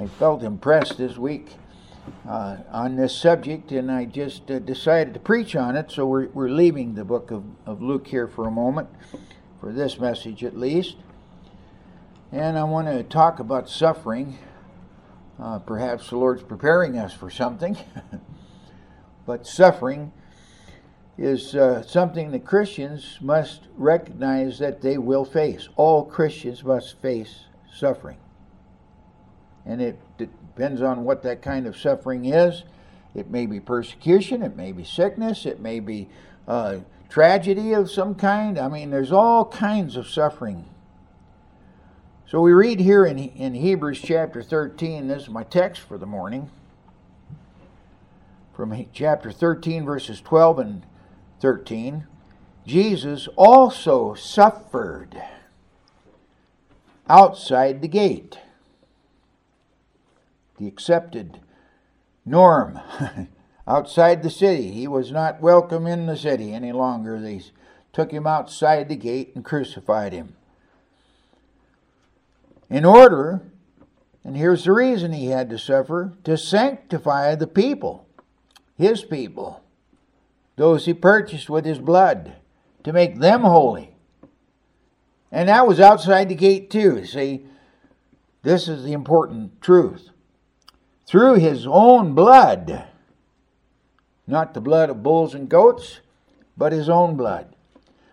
I felt impressed this week uh, on this subject, and I just uh, decided to preach on it. So we're, we're leaving the book of, of Luke here for a moment, for this message at least. And I want to talk about suffering. Uh, perhaps the Lord's preparing us for something. but suffering is uh, something that Christians must recognize that they will face. All Christians must face suffering. And it depends on what that kind of suffering is. It may be persecution, it may be sickness, it may be uh, tragedy of some kind. I mean, there's all kinds of suffering. So we read here in, in Hebrews chapter 13, this is my text for the morning, from chapter 13, verses 12 and 13. Jesus also suffered outside the gate the accepted norm outside the city. He was not welcome in the city any longer. They took him outside the gate and crucified him. In order, and here's the reason he had to suffer, to sanctify the people, his people, those he purchased with his blood, to make them holy. And that was outside the gate too. See, this is the important truth through his own blood. Not the blood of bulls and goats, but his own blood.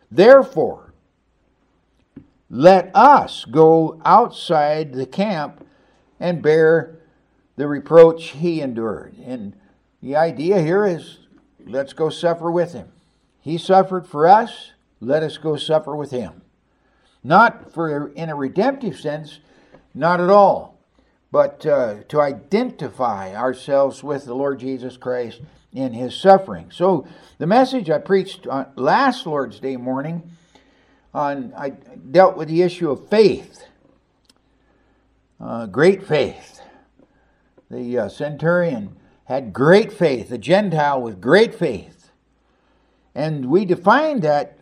Therefore, let us go outside the camp and bear the reproach he endured. And the idea here is let's go suffer with him. He suffered for us, let us go suffer with him. Not for in a redemptive sense, not at all but uh, to identify ourselves with the Lord Jesus Christ in his suffering. So, the message I preached last Lord's Day morning on I dealt with the issue of faith, uh, great faith. The uh, centurion had great faith, the Gentile with great faith. And we defined that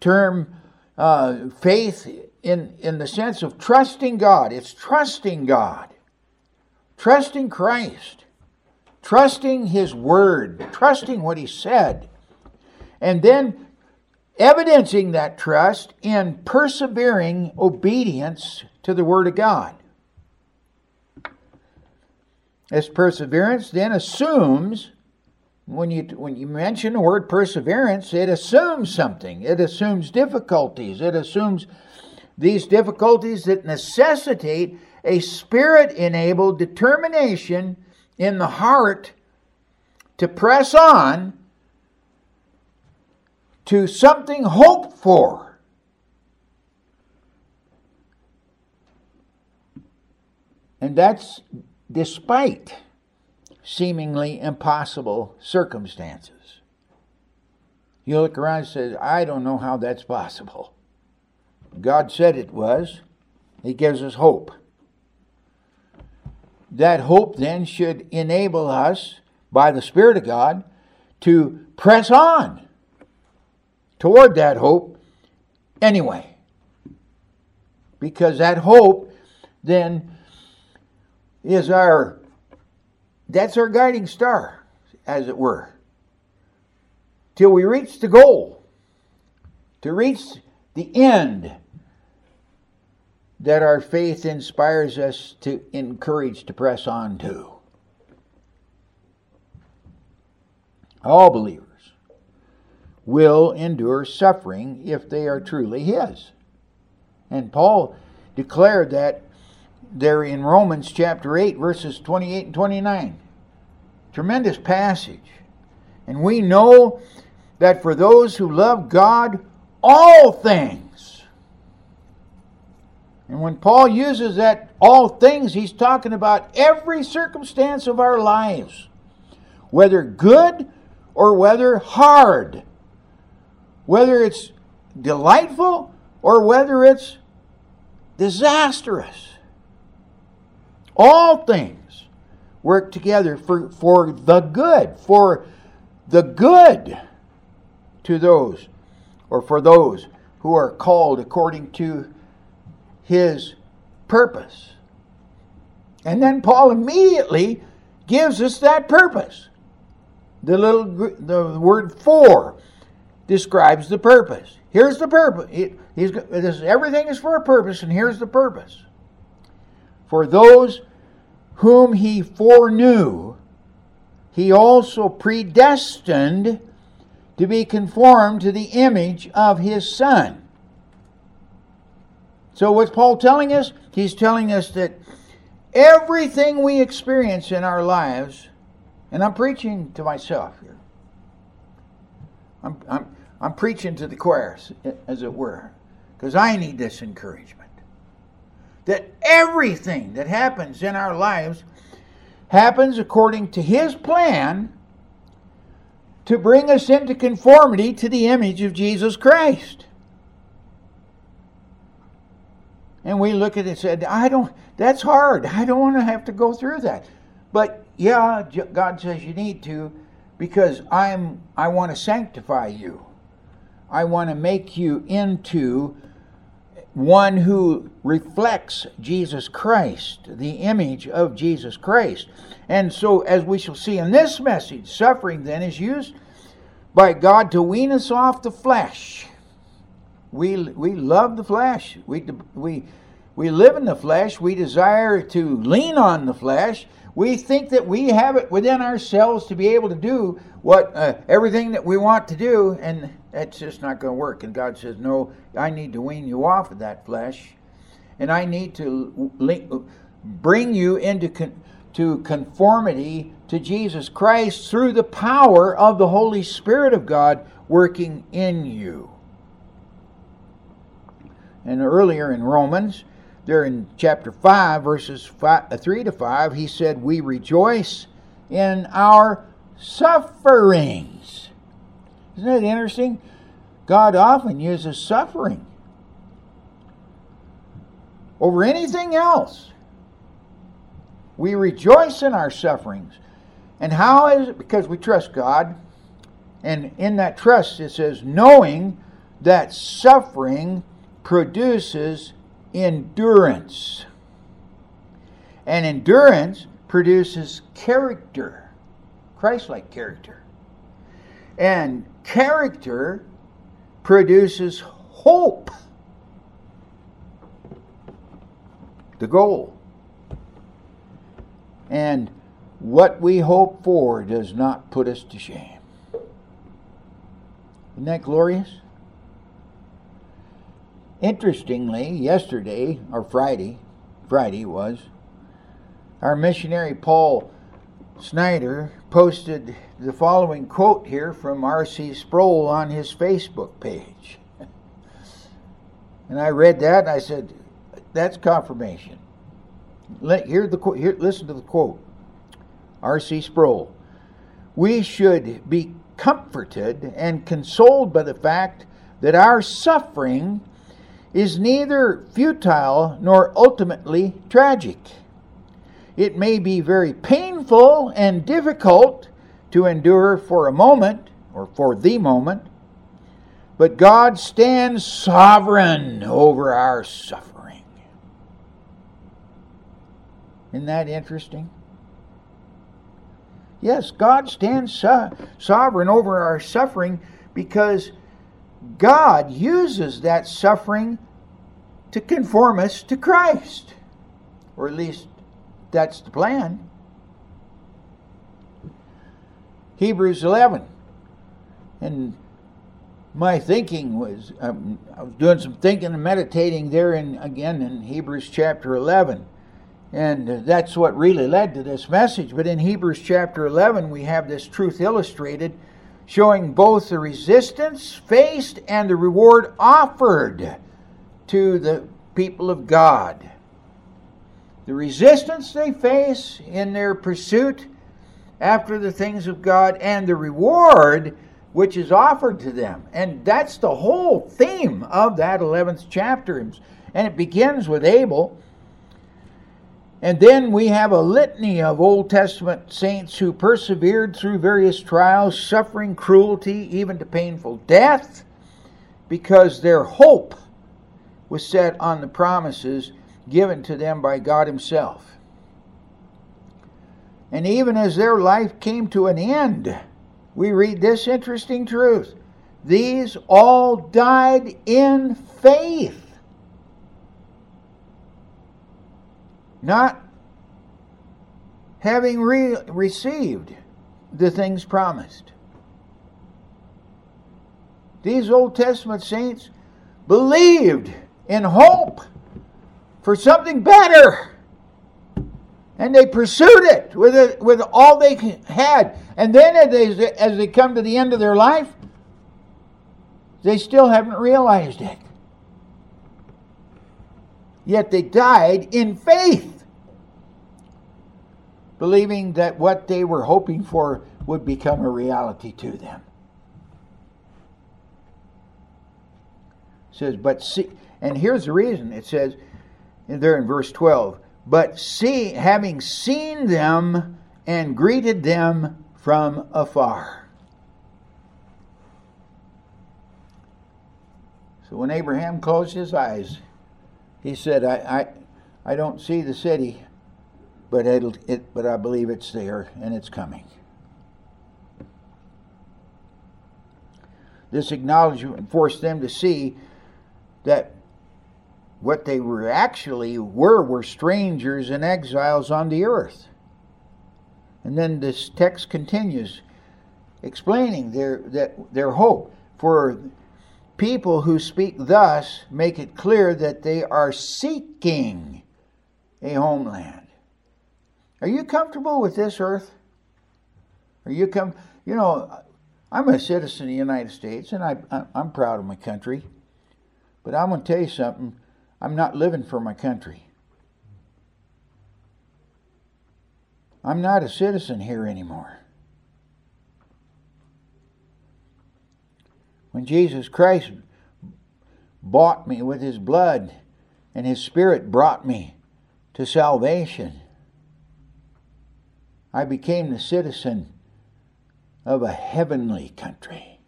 term uh, faith in, in the sense of trusting God. It's trusting God trusting Christ, trusting His Word, trusting what He said, and then evidencing that trust in persevering obedience to the Word of God. This perseverance then assumes, when you, when you mention the word perseverance, it assumes something. It assumes difficulties. It assumes these difficulties that necessitate a spirit enabled determination in the heart to press on to something hoped for. And that's despite seemingly impossible circumstances. You look around and say, I don't know how that's possible. God said it was. He gives us hope. That hope then should enable us, by the Spirit of God, to press on toward that hope anyway. Because that hope then is our that's our guiding star, as it were. Till we reach the goal, to reach the end that our faith inspires us to encourage to press on to. All believers will endure suffering if they are truly His. And Paul declared that there in Romans chapter 8, verses 28 and 29. Tremendous passage. And we know that for those who love God, all things and when Paul uses that all things, he's talking about every circumstance of our lives, whether good or whether hard, whether it's delightful or whether it's disastrous. All things work together for, for the good, for the good to those, or for those who are called according to his purpose. And then Paul immediately gives us that purpose. The little the word for describes the purpose. Here's the purpose. this, everything is for a purpose, and here's the purpose. For those whom he foreknew, he also predestined to be conformed to the image of his Son. So, what's Paul telling us? He's telling us that everything we experience in our lives, and I'm preaching to myself here, I'm, I'm, I'm preaching to the choirs, as it were, because I need this encouragement. That everything that happens in our lives happens according to His plan to bring us into conformity to the image of Jesus Christ. And we look at it and said, I don't, that's hard. I don't want to have to go through that. But yeah, God says you need to because I'm, I want to sanctify you. I want to make you into one who reflects Jesus Christ, the image of Jesus Christ. And so, as we shall see in this message, suffering then is used by God to wean us off the flesh. We, we love the flesh. We, we, we live in the flesh. We desire to lean on the flesh. We think that we have it within ourselves to be able to do what uh, everything that we want to do, and that's just not going to work. And God says, No, I need to wean you off of that flesh, and I need to bring you into con- to conformity to Jesus Christ through the power of the Holy Spirit of God working in you. And earlier in Romans, there in chapter 5, verses five, uh, 3 to 5, he said, We rejoice in our sufferings. Isn't that interesting? God often uses suffering over anything else. We rejoice in our sufferings. And how is it? Because we trust God. And in that trust, it says, knowing that suffering produces endurance. And endurance produces character, Christ like character. And character produces hope, the goal. And what we hope for does not put us to shame. Isn't that glorious? Interestingly, yesterday or Friday, Friday was, our missionary Paul Snyder posted the following quote here from R.C. Sproul on his Facebook page. and I read that and I said, that's confirmation. Let, hear the, listen to the quote. R.C. Sproul. We should be comforted and consoled by the fact that our suffering is neither futile nor ultimately tragic. It may be very painful and difficult to endure for a moment or for the moment, but God stands sovereign over our suffering. Isn't that interesting? Yes, God stands so- sovereign over our suffering because God uses that suffering to conform us to Christ. Or at least that's the plan. Hebrews 11. And my thinking was, um, I was doing some thinking and meditating there, in, again in Hebrews chapter 11. And that's what really led to this message. But in Hebrews chapter 11, we have this truth illustrated showing both the resistance faced and the reward offered to the people of God. The resistance they face in their pursuit after the things of God and the reward which is offered to them. And that's the whole theme of that 11th chapter. And it begins with Abel and then we have a litany of Old Testament saints who persevered through various trials, suffering cruelty, even to painful death, because their hope was set on the promises given to them by God Himself. And even as their life came to an end, we read this interesting truth. These all died in faith. Not having re- received the things promised. These Old Testament saints believed in hope for something better. And they pursued it with, it, with all they had. And then as they, as they come to the end of their life, they still haven't realized it. Yet they died in faith, believing that what they were hoping for would become a reality to them. It says, but see, and here's the reason it says, there in verse 12, but see, having seen them and greeted them from afar. So when Abraham closed his eyes, he said, I, I, I don't see the city, but, it'll, it, but I believe it's there and it's coming. This acknowledgement forced them to see that what they were actually were were strangers and exiles on the earth. And then this text continues explaining their that their hope for people who speak thus make it clear that they are seeking a homeland. Are you comfortable with this earth? Are you come you know I'm a citizen of the United States and I I'm proud of my country. But I'm going to tell you something. I'm not living for my country. I'm not a citizen here anymore. When Jesus Christ bought me with his blood and his spirit brought me to salvation, I became the citizen of a heavenly country.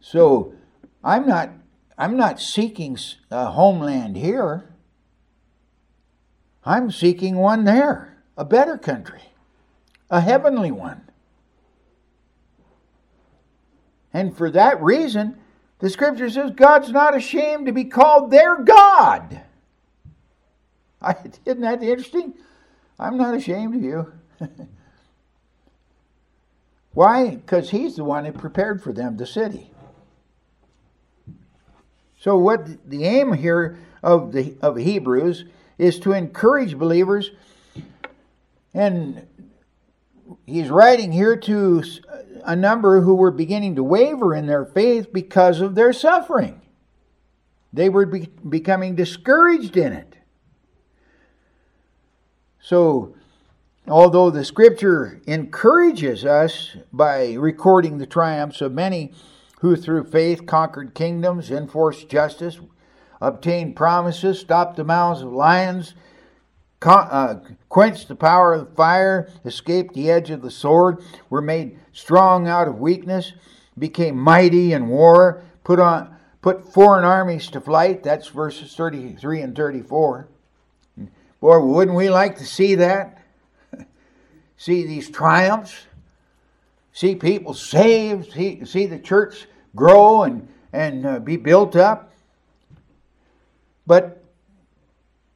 So I'm not I'm not seeking a homeland here. I'm seeking one there, a better country, a heavenly one. And for that reason, the scripture says God's not ashamed to be called their God. I, isn't that interesting? I'm not ashamed of you. Why? Because He's the one who prepared for them the city. So, what the aim here of the of Hebrews is to encourage believers, and he's writing here to a number who were beginning to waver in their faith because of their suffering. They were be- becoming discouraged in it. So, although the scripture encourages us by recording the triumphs of many, who through faith conquered kingdoms, enforced justice, obtained promises, stopped the mouths of lions, uh, quenched the power of the fire, escaped the edge of the sword, were made strong out of weakness, became mighty in war, put on put foreign armies to flight. That's verses 33 and 34. Boy, wouldn't we like to see that? see these triumphs? see people saved, see, see the church grow and, and uh, be built up. But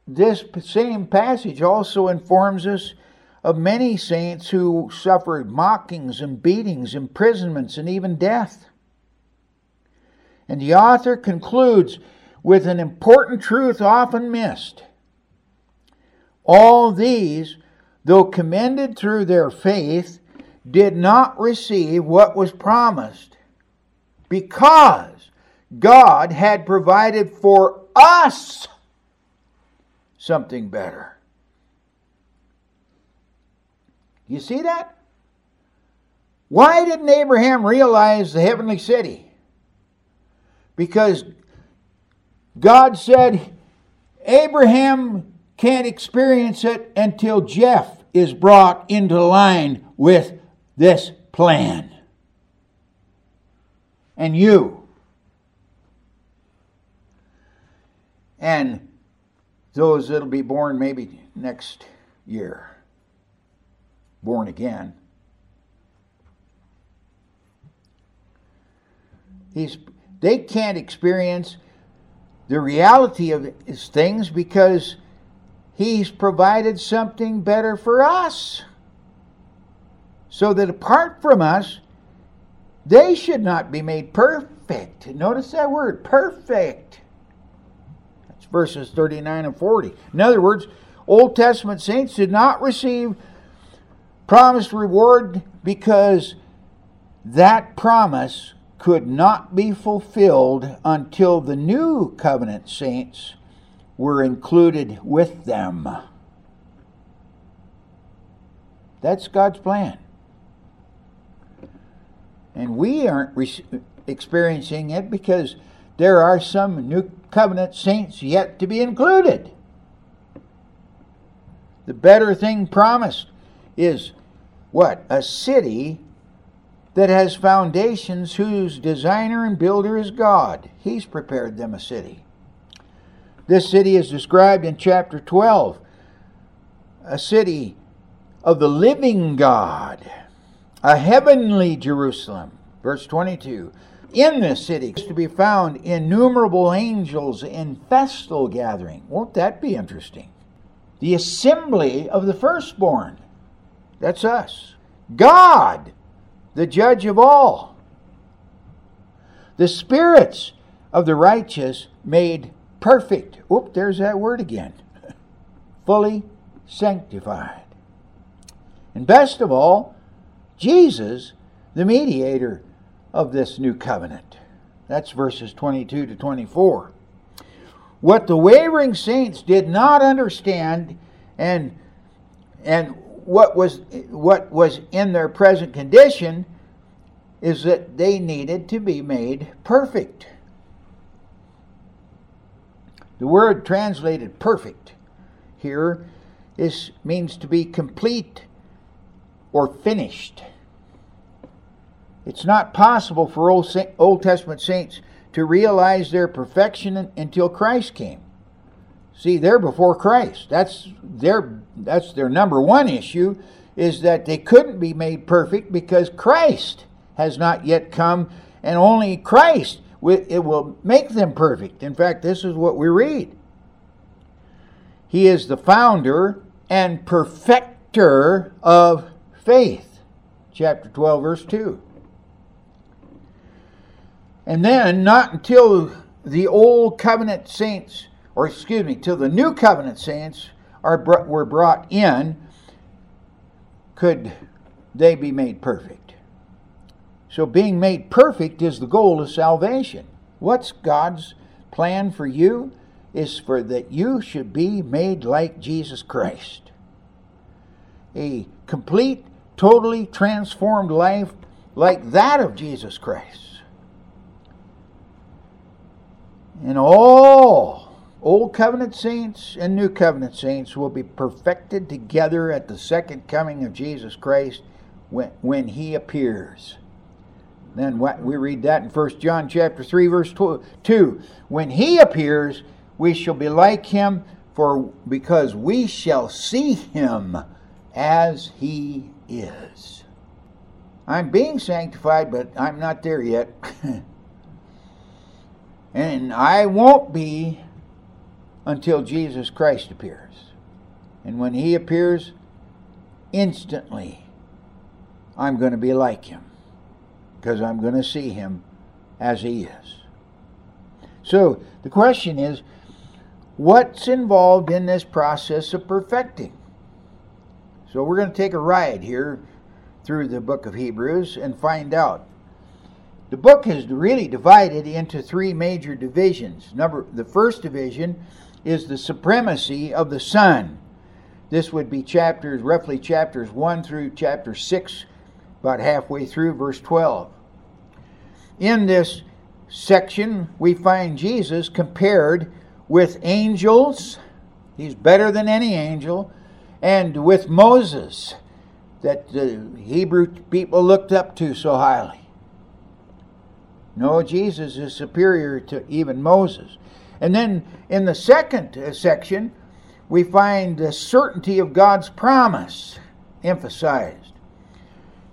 this same passage also informs us of many saints who suffered mockings and beatings, imprisonments, and even death. And the author concludes with an important truth often missed. All these, though commended through their faith, did not receive what was promised because God had provided for us something better. You see that? Why didn't Abraham realize the heavenly city? Because God said Abraham can't experience it until Jeff is brought into line with this plan. And you. And those that'll be born maybe next year, born again. He's, they can't experience the reality of his things because he's provided something better for us. So that apart from us, they should not be made perfect. Notice that word, perfect. Verses 39 and 40. In other words, Old Testament saints did not receive promised reward because that promise could not be fulfilled until the new covenant saints were included with them. That's God's plan. And we aren't re- experiencing it because there are some new covenant saints yet to be included. The better thing promised is what? A city that has foundations whose designer and builder is God. He's prepared them a city. This city is described in chapter 12 a city of the living God, a heavenly Jerusalem. Verse 22 In this city is to be found innumerable angels in festal gathering. Won't that be interesting? The assembly of the firstborn. That's us. God the judge of all. The spirits of the righteous made perfect. Oop, there's that word again. Fully sanctified. And best of all, Jesus, the mediator of this new covenant. That's verses 22 to 24. What the wavering saints did not understand and and what was what was in their present condition is that they needed to be made perfect. The word translated perfect here is means to be complete or finished. It's not possible for Old, Old Testament saints to realize their perfection until Christ came. See, they're before Christ. That's their that's their number one issue is that they couldn't be made perfect because Christ has not yet come and only Christ it will make them perfect. In fact, this is what we read. He is the founder and perfecter of faith. Chapter 12 verse 2. And then not until the old covenant saints or excuse me, till the new covenant saints are were brought in, could they be made perfect. So being made perfect is the goal of salvation. What's God's plan for you? Is for that you should be made like Jesus Christ. A complete, totally transformed life like that of Jesus Christ. And all Old covenant saints and new covenant saints will be perfected together at the second coming of Jesus Christ when, when he appears. Then what we read that in 1 John chapter 3 verse 2. When he appears, we shall be like him for because we shall see him as he is. I'm being sanctified, but I'm not there yet. and I won't be until Jesus Christ appears. And when he appears, instantly I'm going to be like him because I'm going to see him as he is. So the question is what's involved in this process of perfecting? So we're going to take a ride here through the book of Hebrews and find out. The book is really divided into three major divisions. Number the first division is the supremacy of the Son. This would be chapters, roughly chapters 1 through chapter 6, about halfway through verse 12. In this section, we find Jesus compared with angels, he's better than any angel, and with Moses, that the Hebrew people looked up to so highly. No, Jesus is superior to even Moses. And then in the second uh, section, we find the certainty of God's promise emphasized.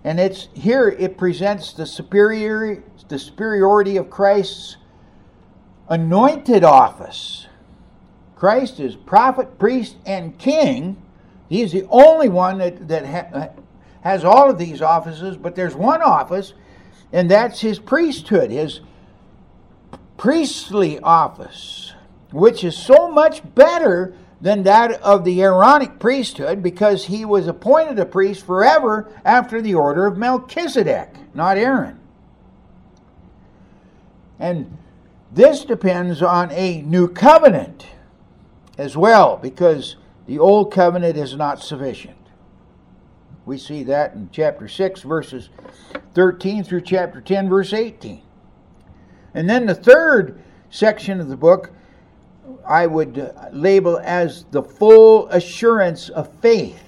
And it's here it presents the superior the superiority of Christ's anointed office. Christ is prophet, priest, and king. He is the only one that, that ha- has all of these offices, but there's one office, and that's his priesthood, his priestly office, which is so much better than that of the Aaronic priesthood because he was appointed a priest forever after the order of Melchizedek, not Aaron. And this depends on a new covenant as well because the old covenant is not sufficient. We see that in chapter 6, verses 13 through chapter 10, verse 18. And then the third section of the book I would uh, label as the full assurance of faith,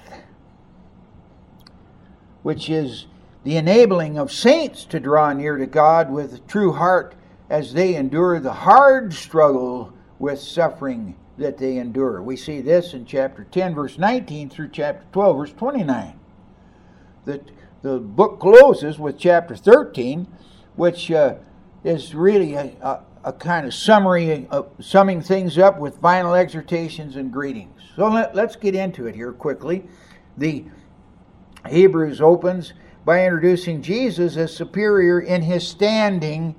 which is the enabling of saints to draw near to God with a true heart as they endure the hard struggle with suffering that they endure. We see this in chapter 10, verse 19 through chapter 12, verse 29. The, the book closes with chapter 13, which uh, is really a, a, a, kind of summary, of summing things up with final exhortations and greetings. So let, let's get into it here quickly. The Hebrews opens by introducing Jesus as superior in his standing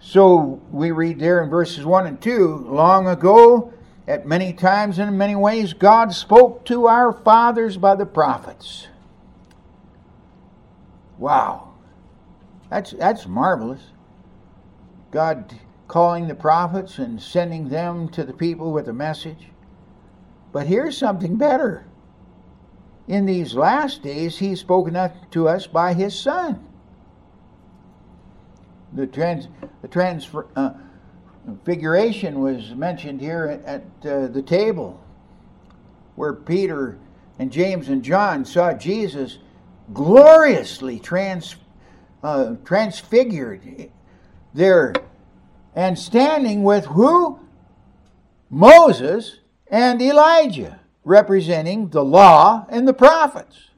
so we read there in verses 1 and 2 long ago, at many times and in many ways, God spoke to our fathers by the prophets. Wow. That's, that's marvelous. God calling the prophets and sending them to the people with a message. But here's something better. In these last days, He's spoken to us by His Son the trans the transfiguration uh, was mentioned here at, uh, the table, where Peter and James and John saw Jesus gloriously trans uh, transfigured there and standing with who Moses and Elijah, representing the law and the prophets.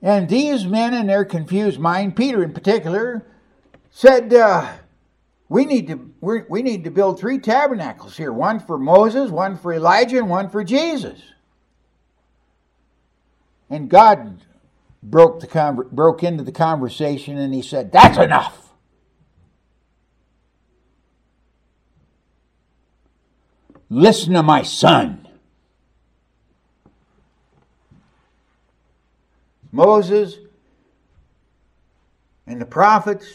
And these men, in their confused mind, Peter in particular, said, uh, "We need to we need to build three tabernacles here: one for Moses, one for Elijah, and one for Jesus." And God broke the broke into the conversation, and He said, "That's enough." Listen to my son. Moses and the prophets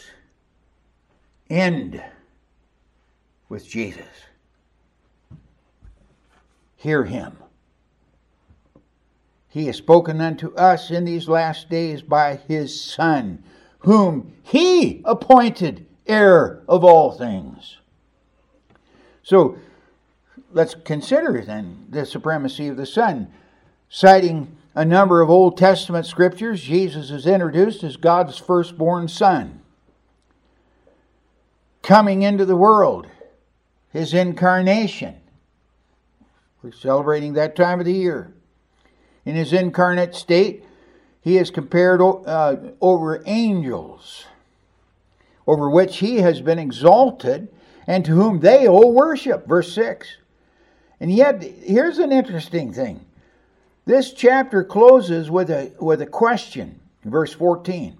end with Jesus. Hear him. He has spoken unto us in these last days by his Son, whom he appointed heir of all things. So let's consider then the supremacy of the Son, citing a number of Old Testament scriptures, Jesus is introduced as God's firstborn son. Coming into the world, his incarnation. We're celebrating that time of the year. In his incarnate state, he is compared uh, over angels, over which he has been exalted, and to whom they owe worship. Verse 6. And yet, here's an interesting thing this chapter closes with a, with a question, verse 14.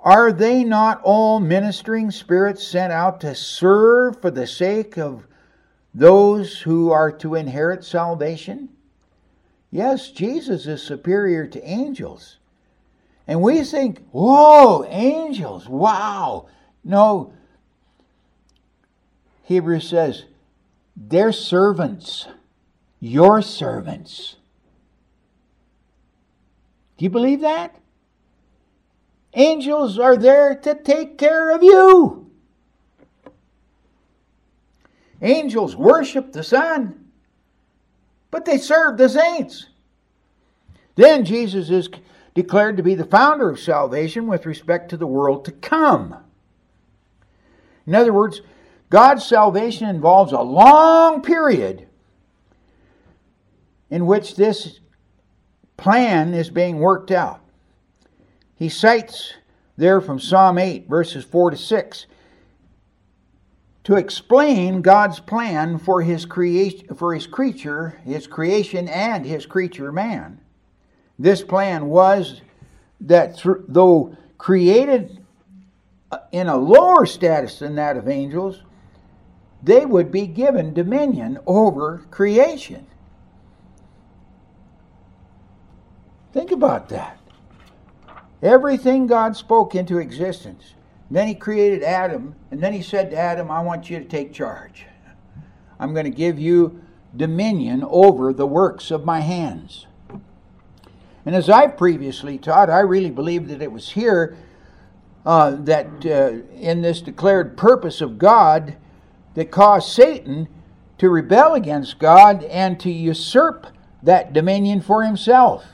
Are they not all ministering spirits sent out to serve for the sake of those who are to inherit salvation? Yes, Jesus is superior to angels. And we think, whoa, angels, wow. No, Hebrews says, they're servants, your servants. Do you believe that? Angels are there to take care of you. Angels worship the Son, but they serve the saints. Then Jesus is declared to be the founder of salvation with respect to the world to come. In other words, God's salvation involves a long period in which this plan is being worked out. He cites there from Psalm 8, verses 4 to 6, to explain God's plan for his creation for his creature, his creation and his creature man. This plan was that through, though created uh, in a lower status than that of angels, they would be given dominion over creation. Think about that. Everything God spoke into existence. Then he created Adam, and then he said to Adam, I want you to take charge. I'm going to give you dominion over the works of my hands. And as I've previously taught, I really believe that it was here uh, that uh, in this declared purpose of God that caused Satan to rebel against God and to usurp that dominion for himself.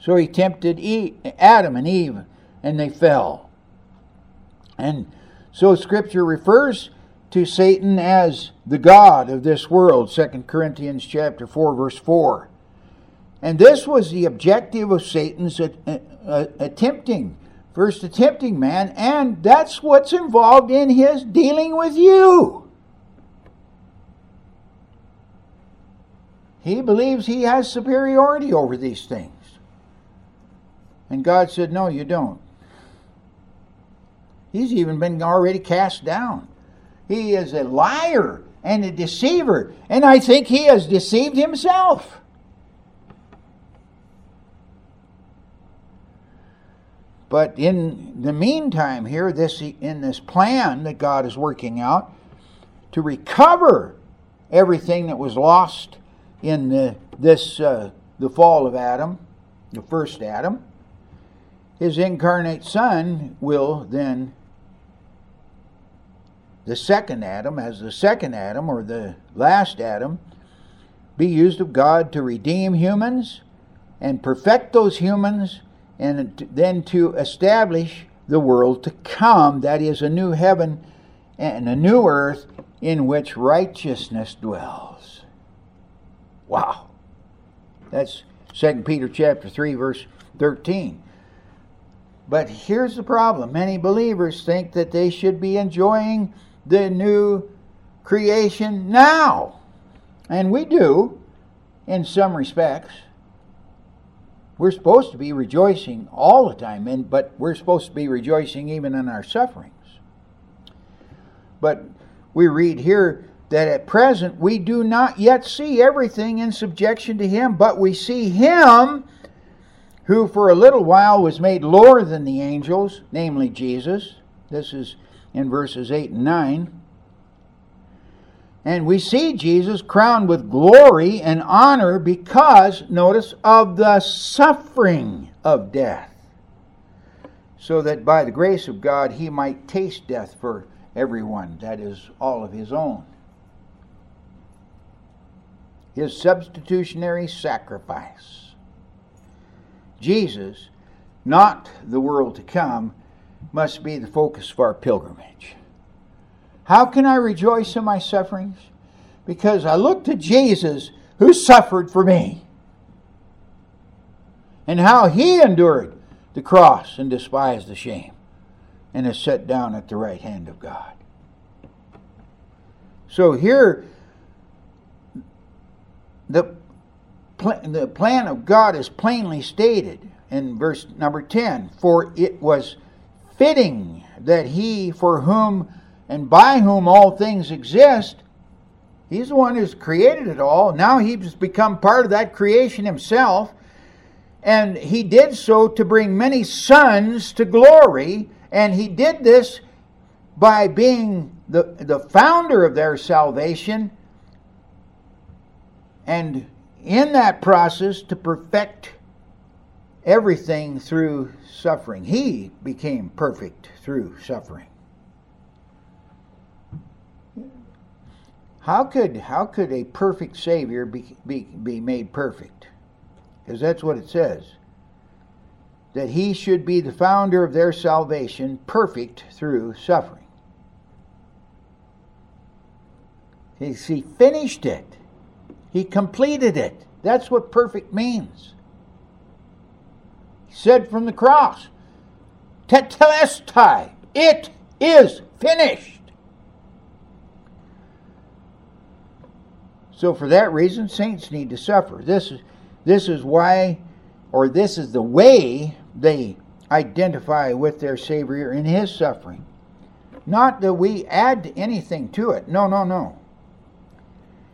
So he tempted Adam and Eve, and they fell. And so Scripture refers to Satan as the God of this world, 2 Corinthians chapter 4, verse 4. And this was the objective of Satan's uh, uh, attempting, first attempting man, and that's what's involved in his dealing with you. He believes he has superiority over these things. And God said, No, you don't. He's even been already cast down. He is a liar and a deceiver, and I think he has deceived himself. But in the meantime, here, this in this plan that God is working out to recover everything that was lost in the, this uh, the fall of Adam, the first Adam, his incarnate Son will then the second Adam, as the second Adam or the last Adam, be used of God to redeem humans and perfect those humans and then to establish the world to come, that is, a new heaven and a new earth in which righteousness dwells. Wow. That's 2 Peter chapter 3 verse 13. But here's the problem. Many believers think that they should be enjoying the new creation now. And we do in some respects. We're supposed to be rejoicing all the time, and, but we're supposed to be rejoicing even in our sufferings. But we read here that at present we do not yet see everything in subjection to Him, but we see Him who for a little while was made lower than the angels, namely Jesus. This is in verses 8 and 9. And we see Jesus crowned with glory and honor because, notice, of the suffering of death, so that by the grace of God he might taste death for everyone, that is, all of his own. His substitutionary sacrifice. Jesus, not the world to come, must be the focus of our pilgrimage. How can I rejoice in my sufferings? Because I look to Jesus who suffered for me. And how he endured the cross and despised the shame and is set down at the right hand of God. So here, the, pl- the plan of God is plainly stated in verse number 10 For it was fitting that he for whom and by whom all things exist, he's the one who's created it all. Now he's become part of that creation himself. And he did so to bring many sons to glory. And he did this by being the, the founder of their salvation. And in that process, to perfect everything through suffering. He became perfect through suffering. How could how could a perfect Savior be, be, be made perfect? Because that's what it says. That he should be the founder of their salvation, perfect through suffering. He, he finished it. He completed it. That's what perfect means. Said from the cross, Tetelestai, it is finished. So for that reason, saints need to suffer. This is this is why, or this is the way they identify with their Savior in His suffering. Not that we add anything to it. No, no, no.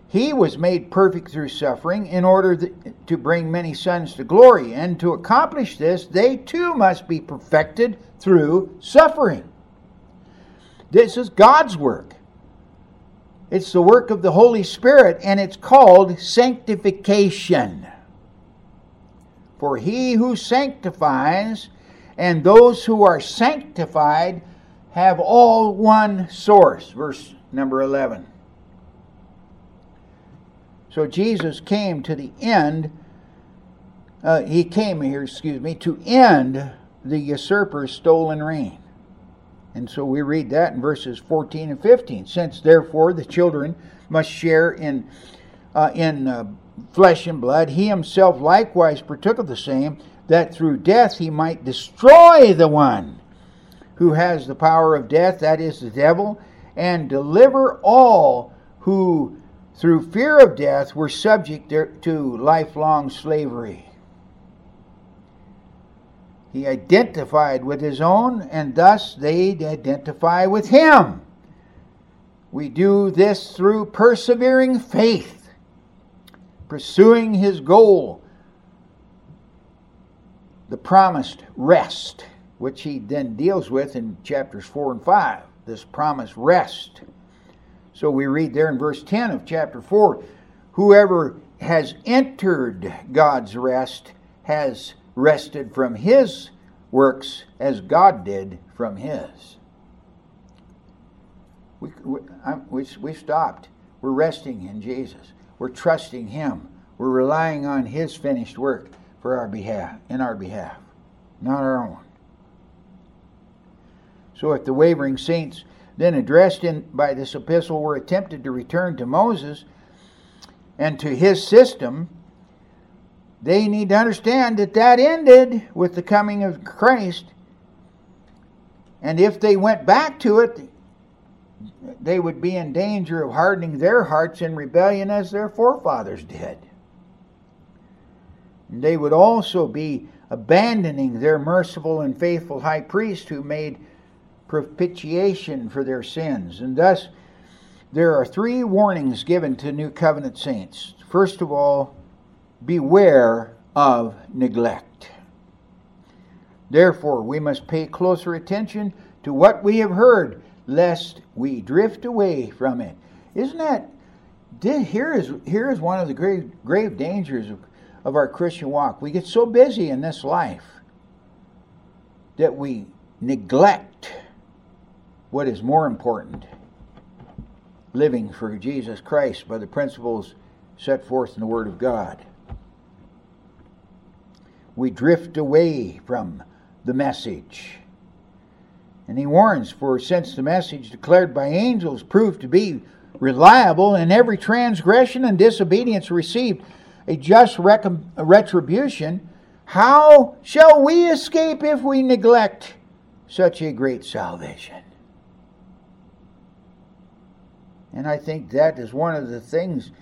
He was made perfect through suffering in order to bring many sons to glory. And to accomplish this, they too must be perfected through suffering. This is God's work. It's the work of the Holy Spirit, and it's called sanctification. For he who sanctifies and those who are sanctified have all one source. Verse number 11. So Jesus came to the end, uh, he came here, excuse me, to end the usurper's stolen reign. And so we read that in verses 14 and 15. Since therefore the children must share in, uh, in uh, flesh and blood, he himself likewise partook of the same, that through death he might destroy the one who has the power of death, that is the devil, and deliver all who through fear of death, were subject to lifelong slavery. He identified with his own, and thus they identify with him. We do this through persevering faith, pursuing his goal, the promised rest, which he then deals with in chapters 4 and 5. This promised rest. So we read there in verse 10 of chapter 4 whoever has entered God's rest has rested from his works as God did from his. We, we, we, stopped. We're resting in Jesus. We're trusting Him. We're relying on His finished work for our behalf, in our behalf, not our own. So if the wavering saints then addressed in by this epistle were attempted to return to Moses and to his system, they need to understand that that ended with the coming of Christ. And if they went back to it, they would be in danger of hardening their hearts in rebellion as their forefathers did. And they would also be abandoning their merciful and faithful high priest who made propitiation for their sins. And thus, there are three warnings given to New Covenant saints. First of all, beware of neglect. Therefore, we must pay closer attention to what we have heard, lest we drift away from it. Isn't that? Here is, here is one of the grave, grave dangers of, of our Christian walk. We get so busy in this life that we neglect what is more important living for Jesus Christ by the principles set forth in the Word of God. We drift away from the message. And he warns, for since the message declared by angels proved to be reliable, and every transgression and disobedience received a just retribution, how shall we escape if we neglect such a great salvation? And I think that is one of the things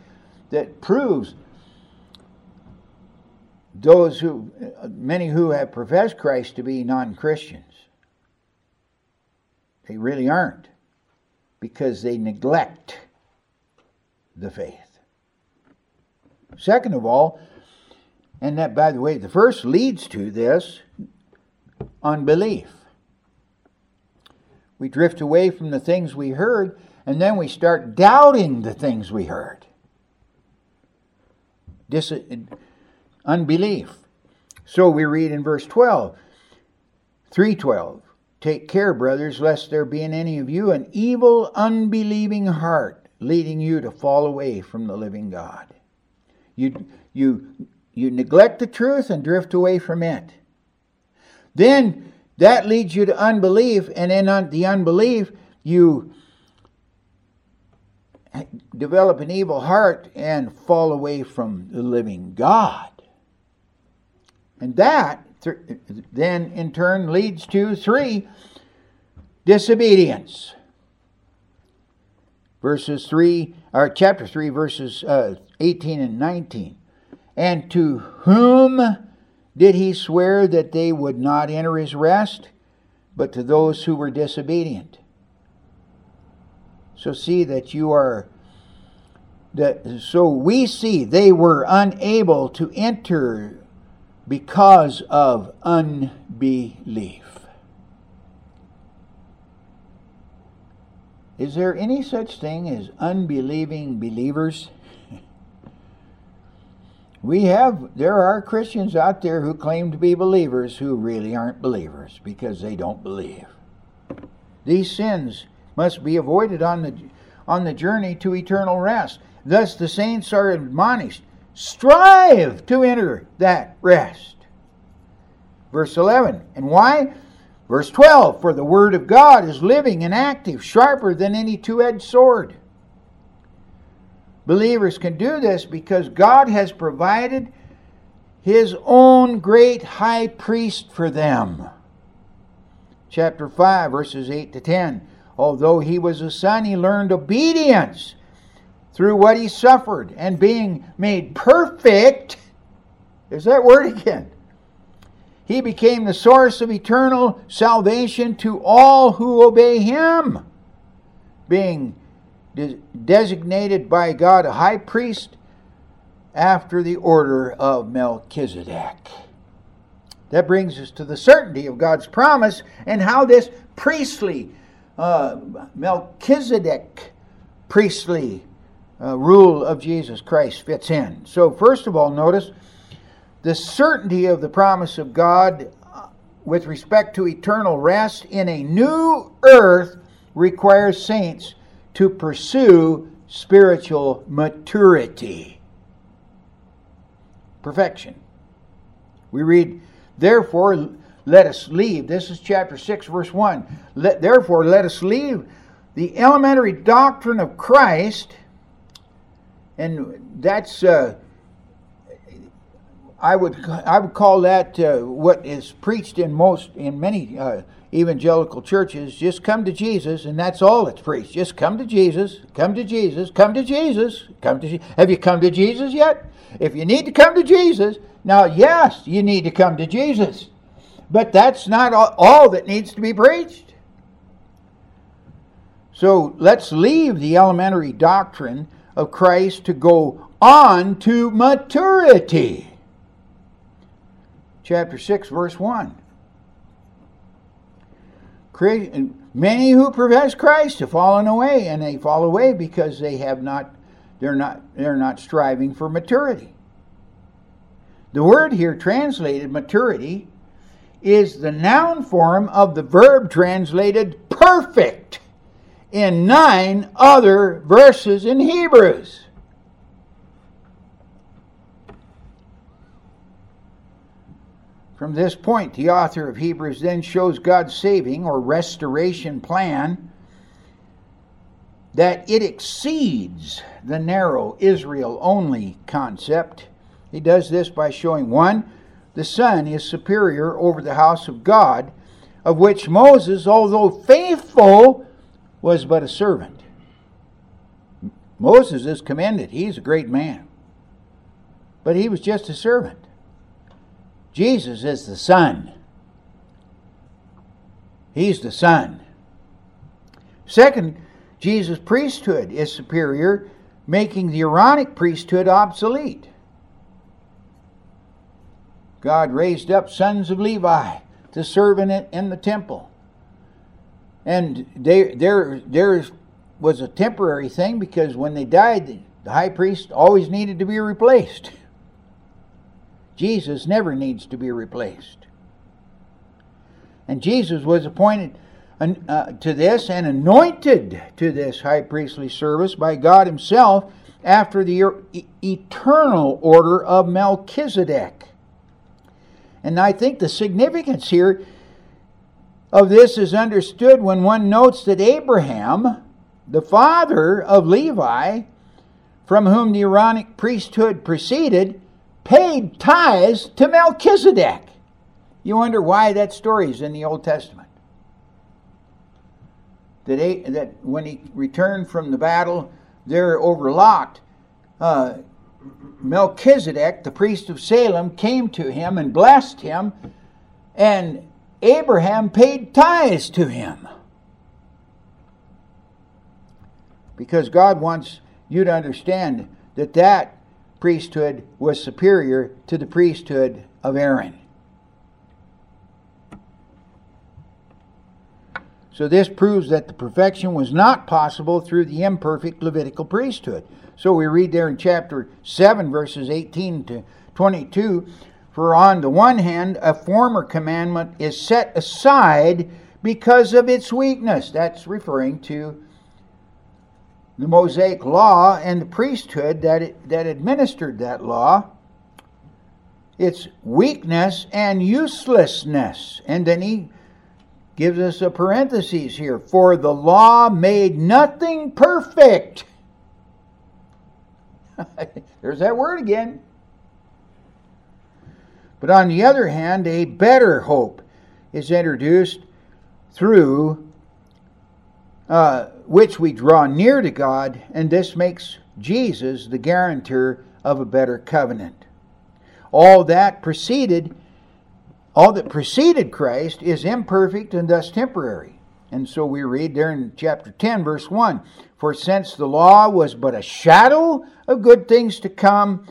that proves those who, many who have professed Christ to be non Christians. They really aren't because they neglect the faith. Second of all, and that, by the way, the first leads to this unbelief. We drift away from the things we heard and then we start doubting the things we heard. Dis- unbelief. So we read in verse 12, 312, Take care, brothers, lest there be in any of you an evil, unbelieving heart, leading you to fall away from the living God. You, you, you neglect the truth and drift away from it. Then that leads you to unbelief, and in the unbelief, you develop an evil heart and fall away from the living God. And that then in turn leads to three disobedience. Verses 3, or chapter 3, verses uh, 18 and 19. And to whom did he swear that they would not enter his rest? But to those who were disobedient. So see that you are that so we see they were unable to enter because of unbelief. Is there any such thing as unbelieving believers? we have there are Christians out there who claim to be believers who really aren't believers because they don't believe. These sins must be avoided on the on the journey to eternal rest. Thus the saints are admonished, strive to enter that rest. Verse 11. And why? Verse 12. For the word of God is living and active, sharper than any two edged sword. Believers can do this because God has provided his own great high priest for them. Chapter 5, verses 8 to 10. Although he was a son, he learned obedience through what he suffered and being made perfect. There's that word again. He became the source of eternal salvation to all who obey him, being de- designated by God a high priest after the order of Melchizedek. That brings us to the certainty of God's promise and how this priestly, uh, Melchizedek priestly uh, rule of Jesus Christ fits in. So, first of all, notice the certainty of the promise of God uh, with respect to eternal rest in a new earth requires saints to pursue spiritual maturity, perfection. We read, Therefore, let us leave. This is chapter 6, verse 1. Let, therefore, let us leave the elementary doctrine of Christ and that's uh, I would I would call that uh, what is preached in most in many uh, evangelical churches. Just come to Jesus, and that's all that's preached. Just come to Jesus, come to Jesus, come to Jesus, come to. Jesus. Have you come to Jesus yet? If you need to come to Jesus, now yes, you need to come to Jesus, but that's not all that needs to be preached. So let's leave the elementary doctrine of Christ to go on to maturity. Chapter 6, verse 1. Many who profess Christ have fallen away, and they fall away because they have not they're not they're not striving for maturity. The word here translated maturity is the noun form of the verb translated perfect in nine other verses in Hebrews. From this point, the author of Hebrews then shows God's saving or restoration plan that it exceeds the narrow Israel only concept. He does this by showing one, the Son is superior over the house of God, of which Moses, although faithful, was but a servant. Moses is commended. He's a great man. But he was just a servant. Jesus is the Son. He's the Son. Second, Jesus' priesthood is superior, making the Aaronic priesthood obsolete. God raised up sons of Levi to serve in it in the temple. And they, there, there was a temporary thing because when they died, the high priest always needed to be replaced. Jesus never needs to be replaced. And Jesus was appointed uh, to this and anointed to this high priestly service by God Himself after the eternal order of Melchizedek. And I think the significance here of this is understood when one notes that Abraham the father of Levi, from whom the Aaronic priesthood proceeded, paid tithes to Melchizedek. You wonder why that story is in the Old Testament. That, he, that when he returned from the battle, there overlocked, uh, Melchizedek, the priest of Salem, came to him and blessed him, and Abraham paid tithes to him. Because God wants you to understand that that priesthood was superior to the priesthood of Aaron. So this proves that the perfection was not possible through the imperfect Levitical priesthood. So we read there in chapter 7, verses 18 to 22 For on the one hand, a former commandment is set aside because of its weakness. That's referring to the Mosaic law and the priesthood that, it, that administered that law. Its weakness and uselessness. And then he gives us a parenthesis here for the law made nothing perfect. There's that word again. But on the other hand, a better hope is introduced through uh, which we draw near to God, and this makes Jesus the guarantor of a better covenant. All that preceded all that preceded Christ is imperfect and thus temporary. And so we read there in chapter 10, verse 1 For since the law was but a shadow of good things to come,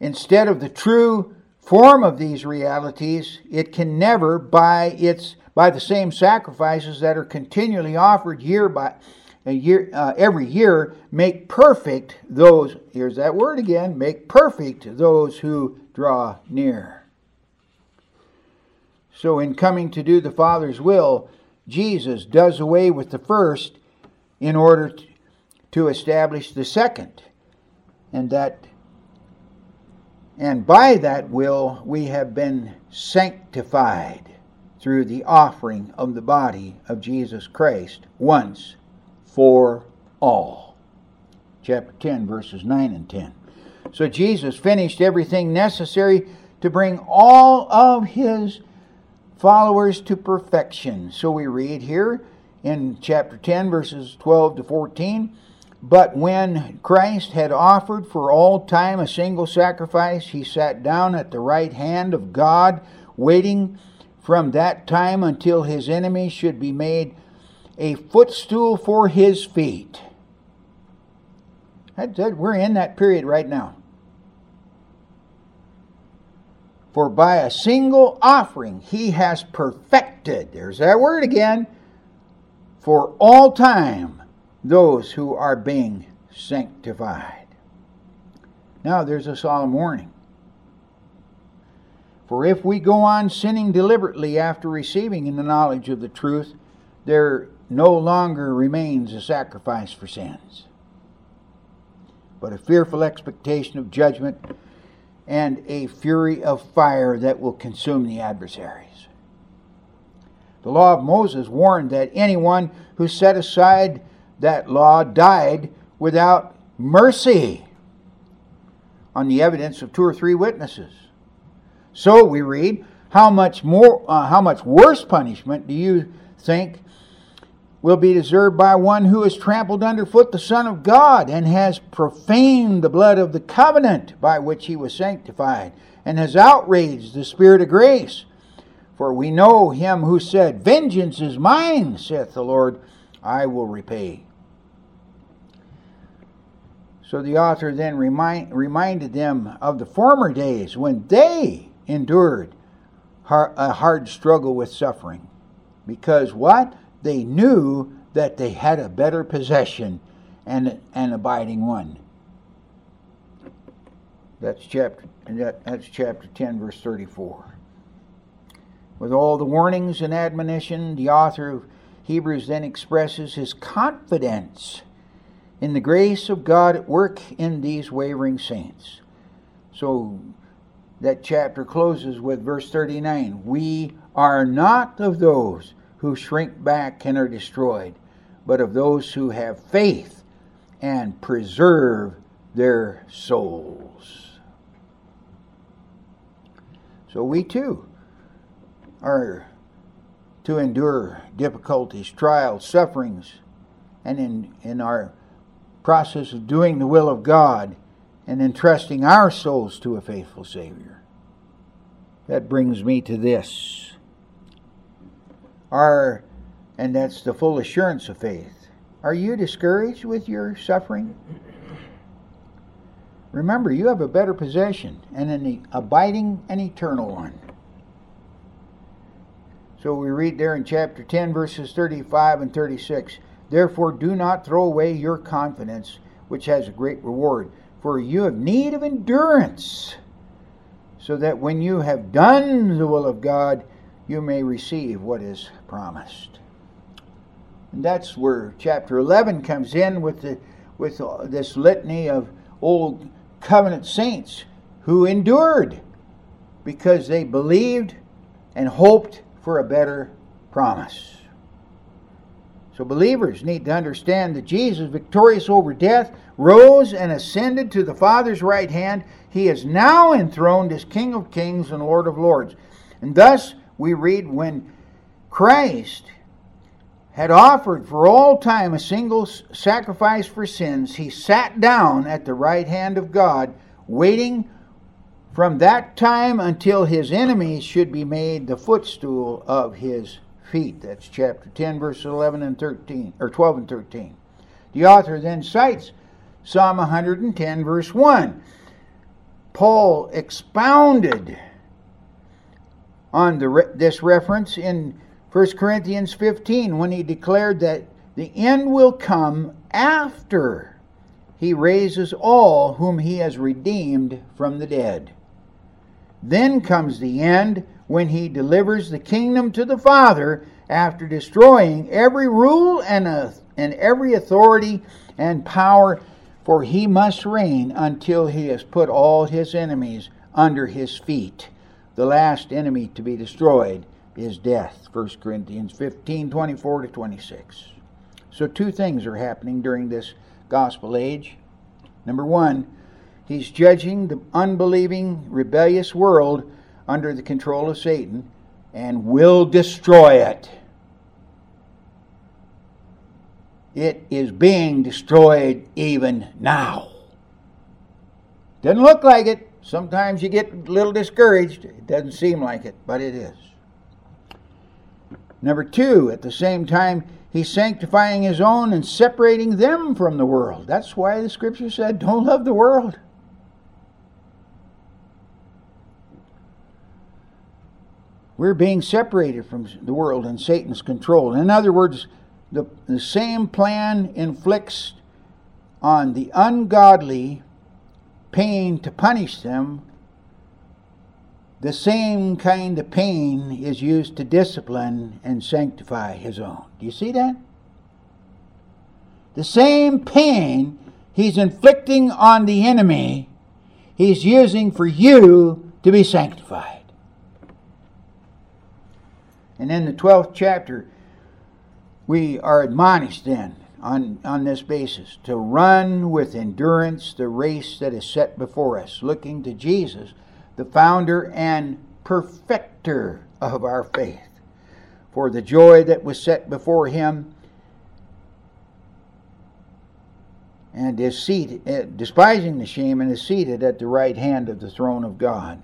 instead of the true form of these realities, it can never, by its by the same sacrifices that are continually offered year by a year, uh, every year, make perfect those. Here's that word again: make perfect those who draw near. So, in coming to do the Father's will, Jesus does away with the first in order to establish the second. And that and by that will we have been sanctified through the offering of the body of Jesus Christ once for all. Chapter 10 verses 9 and 10. So Jesus finished everything necessary to bring all of his followers to perfection. So we read here in chapter 10, verses 12 to 14. But when Christ had offered for all time a single sacrifice, he sat down at the right hand of God, waiting from that time until his enemies should be made a footstool for his feet. We're in that period right now. For by a single offering he has perfected, there's that word again, for all time those who are being sanctified. Now there's a solemn warning. For if we go on sinning deliberately after receiving in the knowledge of the truth, there no longer remains a sacrifice for sins, but a fearful expectation of judgment and a fury of fire that will consume the adversaries. The law of Moses warned that anyone who set aside that law died without mercy on the evidence of two or three witnesses. So we read, how much more uh, how much worse punishment do you think will be deserved by one who has trampled underfoot the Son of God and has profaned the blood of the covenant by which he was sanctified and has outraged the Spirit of grace. For we know him who said, Vengeance is mine, saith the Lord, I will repay. So the author then remind, reminded them of the former days when they endured a hard struggle with suffering. Because what? they knew that they had a better possession and an abiding one. That's chapter that's chapter 10 verse 34. With all the warnings and admonition, the author Hebrews then expresses his confidence in the grace of God at work in these wavering saints. So that chapter closes with verse 39 We are not of those who shrink back and are destroyed, but of those who have faith and preserve their souls. So we too are to endure difficulties, trials, sufferings, and in, in our process of doing the will of God and entrusting our souls to a faithful Savior. That brings me to this. Our, and that's the full assurance of faith. Are you discouraged with your suffering? Remember, you have a better possession and an abiding and eternal one. So we read there in chapter 10, verses 35 and 36 Therefore, do not throw away your confidence, which has a great reward, for you have need of endurance, so that when you have done the will of God, you may receive what is promised. And that's where chapter 11 comes in with, the, with this litany of old covenant saints who endured because they believed and hoped for a better promise. So, believers need to understand that Jesus, victorious over death, rose and ascended to the Father's right hand. He is now enthroned as King of kings and Lord of lords. And thus, we read when Christ had offered for all time a single sacrifice for sins, he sat down at the right hand of God, waiting from that time until his enemies should be made the footstool of his feet. That's chapter 10, verses 11 and 13, or 12 and 13. The author then cites Psalm 110, verse 1. Paul expounded on the, this reference in 1 Corinthians 15 when he declared that the end will come after he raises all whom he has redeemed from the dead. Then comes the end when he delivers the kingdom to the Father after destroying every rule and, uh, and every authority and power, for he must reign until he has put all his enemies under his feet. The last enemy to be destroyed is death. 1 Corinthians 15 24 to 26. So, two things are happening during this gospel age. Number one, He's judging the unbelieving, rebellious world under the control of Satan and will destroy it. It is being destroyed even now. Doesn't look like it. Sometimes you get a little discouraged. It doesn't seem like it, but it is. Number two, at the same time, he's sanctifying his own and separating them from the world. That's why the scripture said, don't love the world. We're being separated from the world and Satan's control. In other words, the, the same plan inflicts on the ungodly pain to punish them, the same kind of pain is used to discipline and sanctify his own. Do you see that? The same pain he's inflicting on the enemy, he's using for you to be sanctified. And in the 12th chapter, we are admonished then on, on this basis to run with endurance the race that is set before us, looking to Jesus, the founder and perfecter of our faith. For the joy that was set before him and is seated, eh, despising the shame, and is seated at the right hand of the throne of God.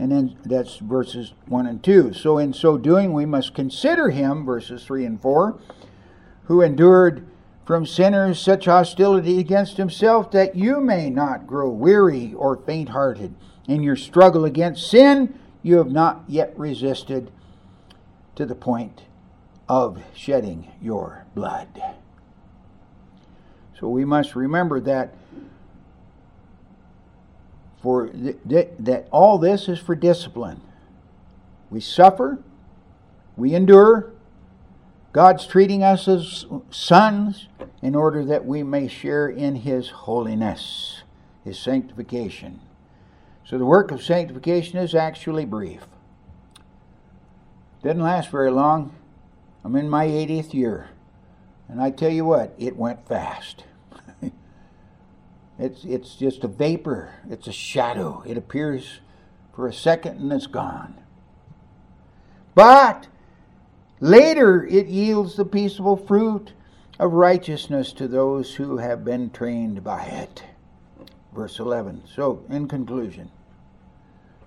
And then that's verses 1 and 2. So, in so doing, we must consider him, verses 3 and 4, who endured from sinners such hostility against himself that you may not grow weary or faint hearted. In your struggle against sin, you have not yet resisted to the point of shedding your blood. So we must remember that for th- th- that all this is for discipline. We suffer, we endure. God's treating us as sons in order that we may share in His holiness, His sanctification. So the work of sanctification is actually brief. Doesn't last very long. I'm in my 80th year. And I tell you what, it went fast. It's, it's just a vapor, it's a shadow. It appears for a second and it's gone. But later it yields the peaceable fruit of righteousness to those who have been trained by it. Verse 11. So, in conclusion,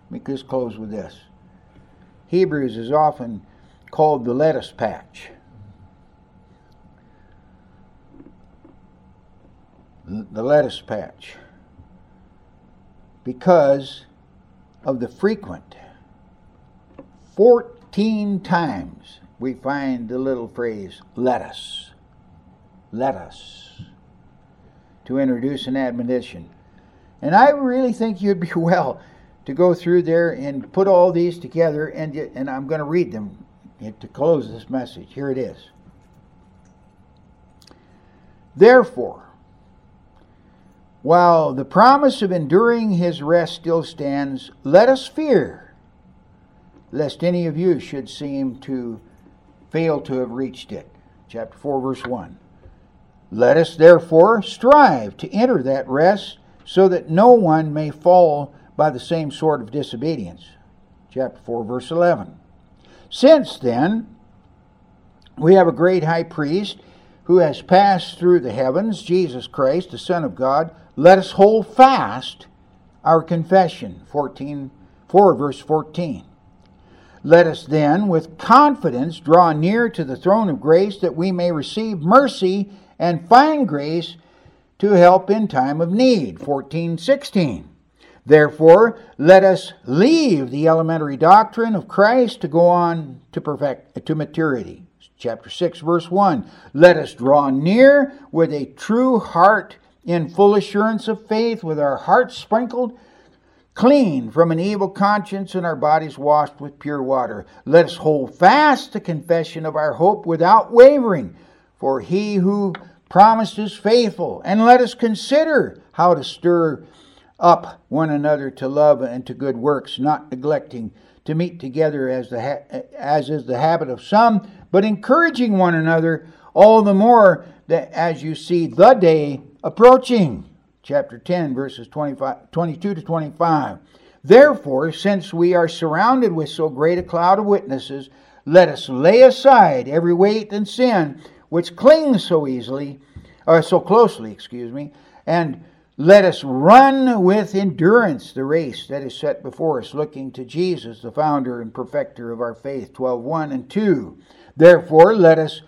let me just close with this. Hebrews is often called the lettuce patch. The lettuce patch. Because of the frequent 14 times we find the little phrase let us let us to introduce an admonition. And i really think you'd be well to go through there and put all these together and and i'm going to read them to close this message. Here it is. Therefore while the promise of enduring his rest still stands, let us fear, lest any of you should seem to fail to have reached it. Chapter 4, verse 1. Let us therefore strive to enter that rest, so that no one may fall by the same sort of disobedience. Chapter 4, verse 11. Since then, we have a great high priest who has passed through the heavens, Jesus Christ, the Son of God let us hold fast our confession. 14, 4 verse 14. Let us then, with confidence, draw near to the throne of grace that we may receive mercy and find grace to help in time of need. 14, 16. Therefore, let us leave the elementary doctrine of Christ to go on to perfect to maturity. Chapter 6 verse 1. Let us draw near with a true heart in full assurance of faith, with our hearts sprinkled clean from an evil conscience and our bodies washed with pure water. Let us hold fast the confession of our hope without wavering, for he who promised is faithful. And let us consider how to stir up one another to love and to good works, not neglecting to meet together as, the ha- as is the habit of some, but encouraging one another all the more that as you see the day approaching. Chapter 10, verses 25, 22 to 25. Therefore, since we are surrounded with so great a cloud of witnesses, let us lay aside every weight and sin which clings so easily, or so closely, excuse me, and let us run with endurance the race that is set before us, looking to Jesus, the founder and perfecter of our faith. 12 1 and 2. Therefore, let us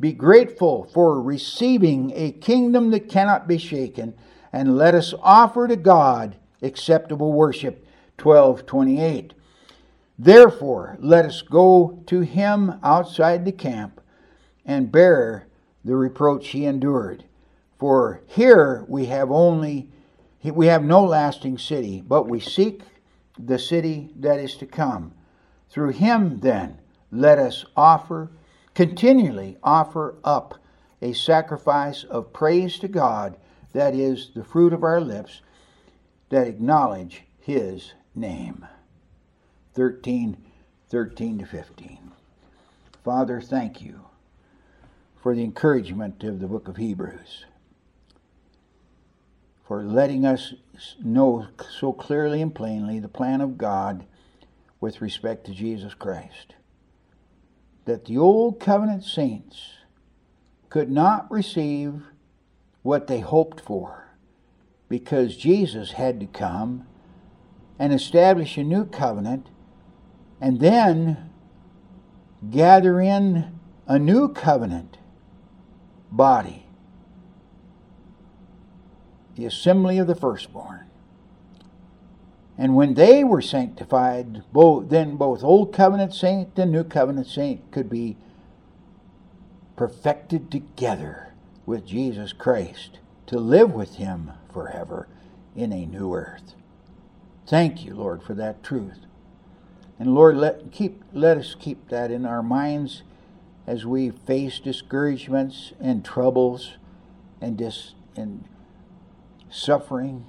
be grateful for receiving a kingdom that cannot be shaken, and let us offer to God acceptable worship. 1228. Therefore, let us go to him outside the camp and bear the reproach he endured. For here we have only we have no lasting city, but we seek the city that is to come. Through him then let us offer continually offer up a sacrifice of praise to God, that is, the fruit of our lips that acknowledge His name. 13, 13 to 15. Father, thank you for the encouragement of the book of Hebrews, for letting us know so clearly and plainly the plan of God with respect to Jesus Christ. That the old covenant saints could not receive what they hoped for because Jesus had to come and establish a new covenant and then gather in a new covenant body, the assembly of the firstborn. And when they were sanctified, both, then both Old Covenant saint and New Covenant saint could be perfected together with Jesus Christ to live with Him forever in a new earth. Thank you, Lord, for that truth. And Lord, let, keep, let us keep that in our minds as we face discouragements and troubles and, dis, and suffering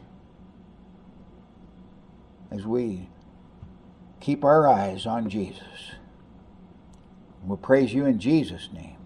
as we keep our eyes on Jesus. We'll praise you in Jesus' name.